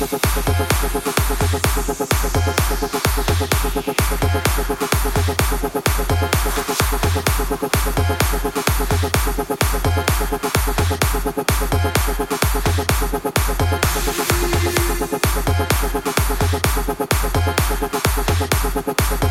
like a bombo.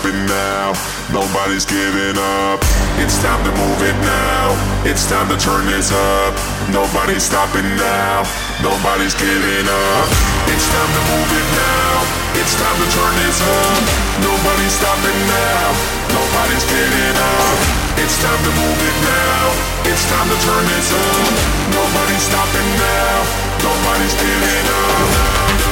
stopping now. Nobody's giving up. It's time to move it now. It's time to turn this up. Nobody's stopping now. Nobody's giving up. It's time to move it now. It's time to turn this up. Nobody's stopping now. Nobody's giving up. It's time to move it now. It's time to turn this up. Nobody's stopping now. Nobody's giving up.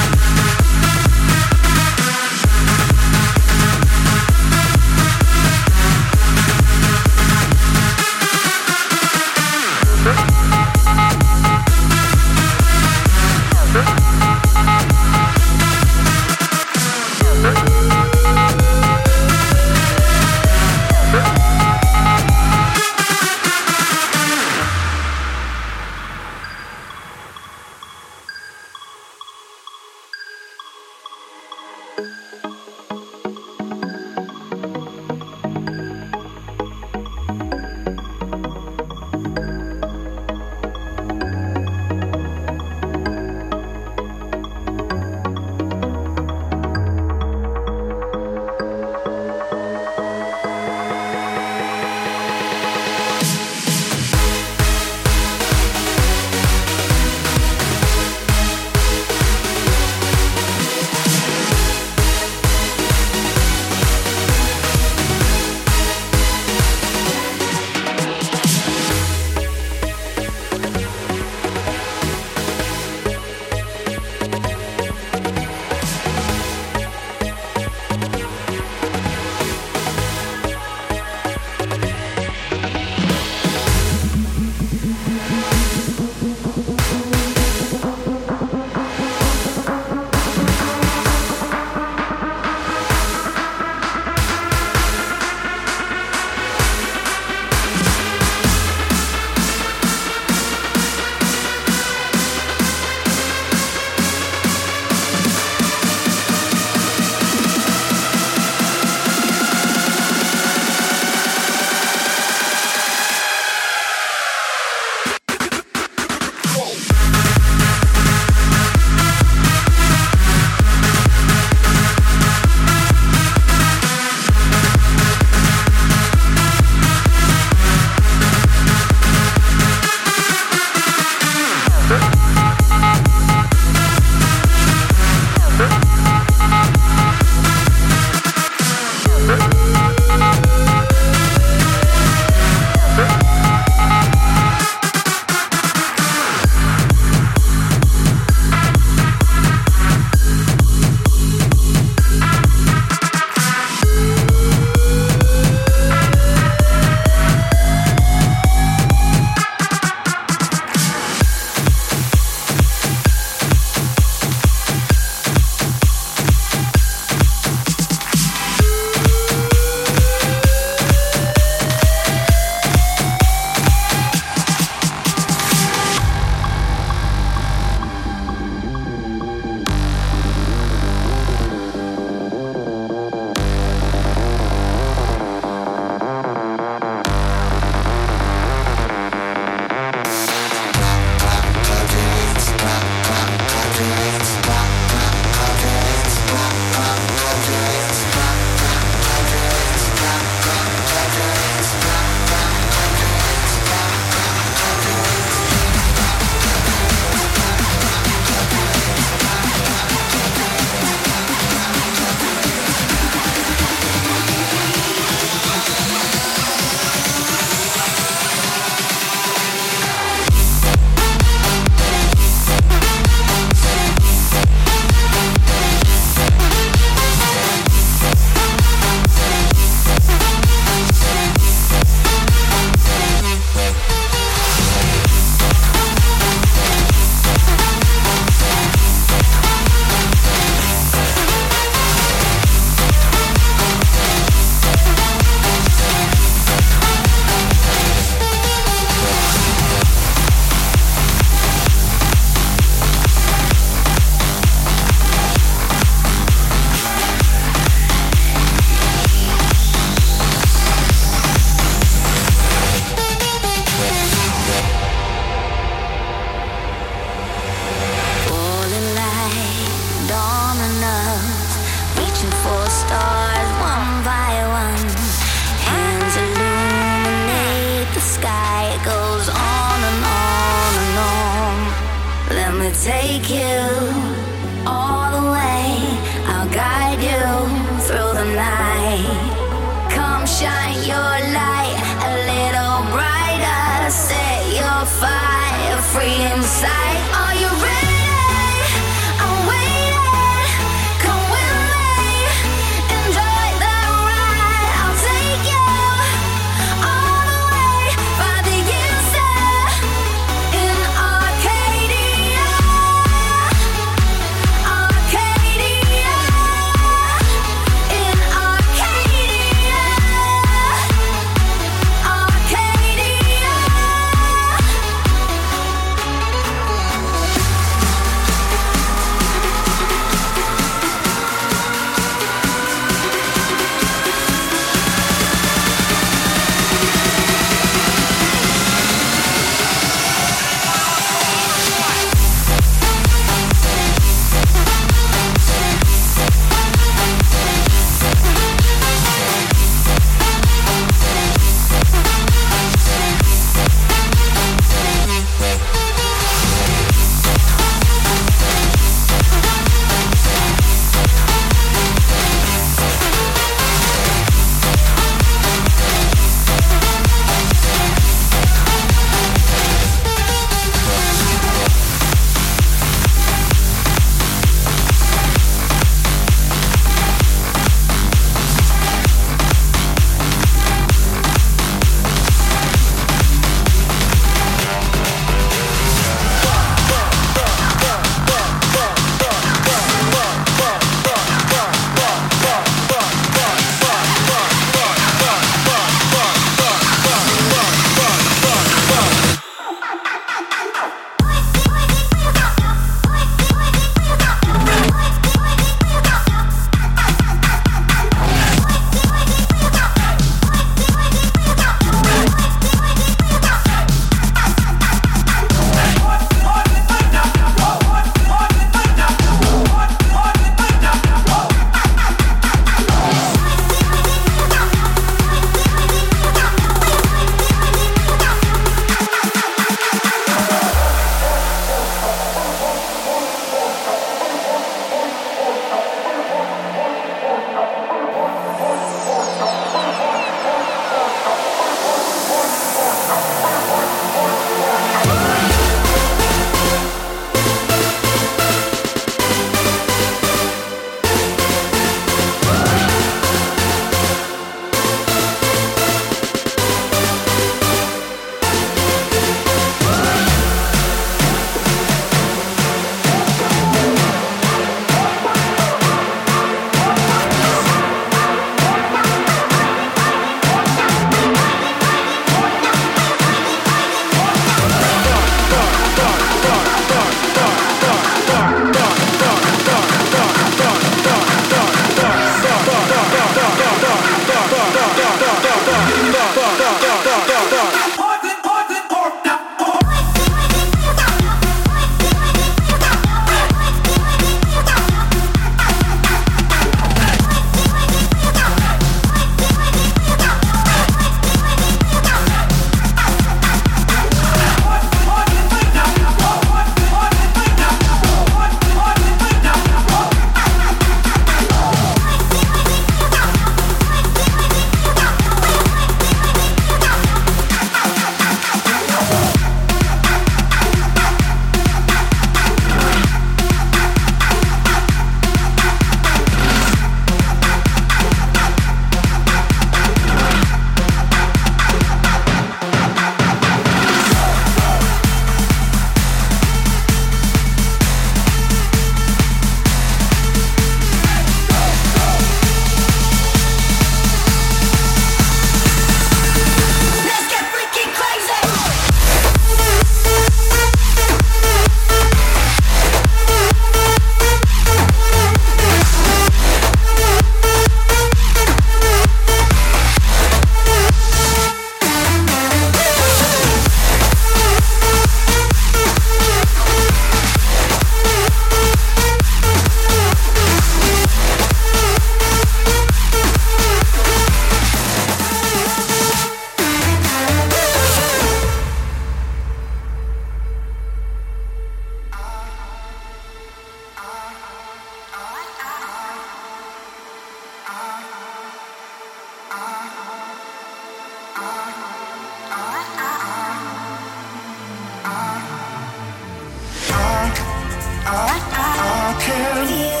I, I, I, can't.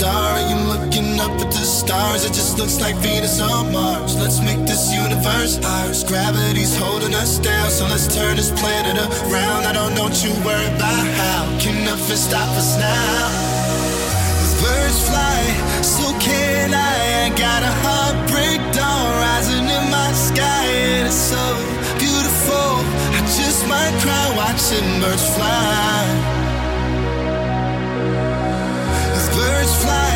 star you're looking up at the stars. It just looks like Venus on Mars. Let's make this universe ours. Gravity's holding us down, so let's turn this planet around. I don't know you worry about how. Can nothing stop us now? As birds fly, so can I. I got a heartbreak dawn rising in my sky, and it's so beautiful. I just might cry watching birds fly. fly.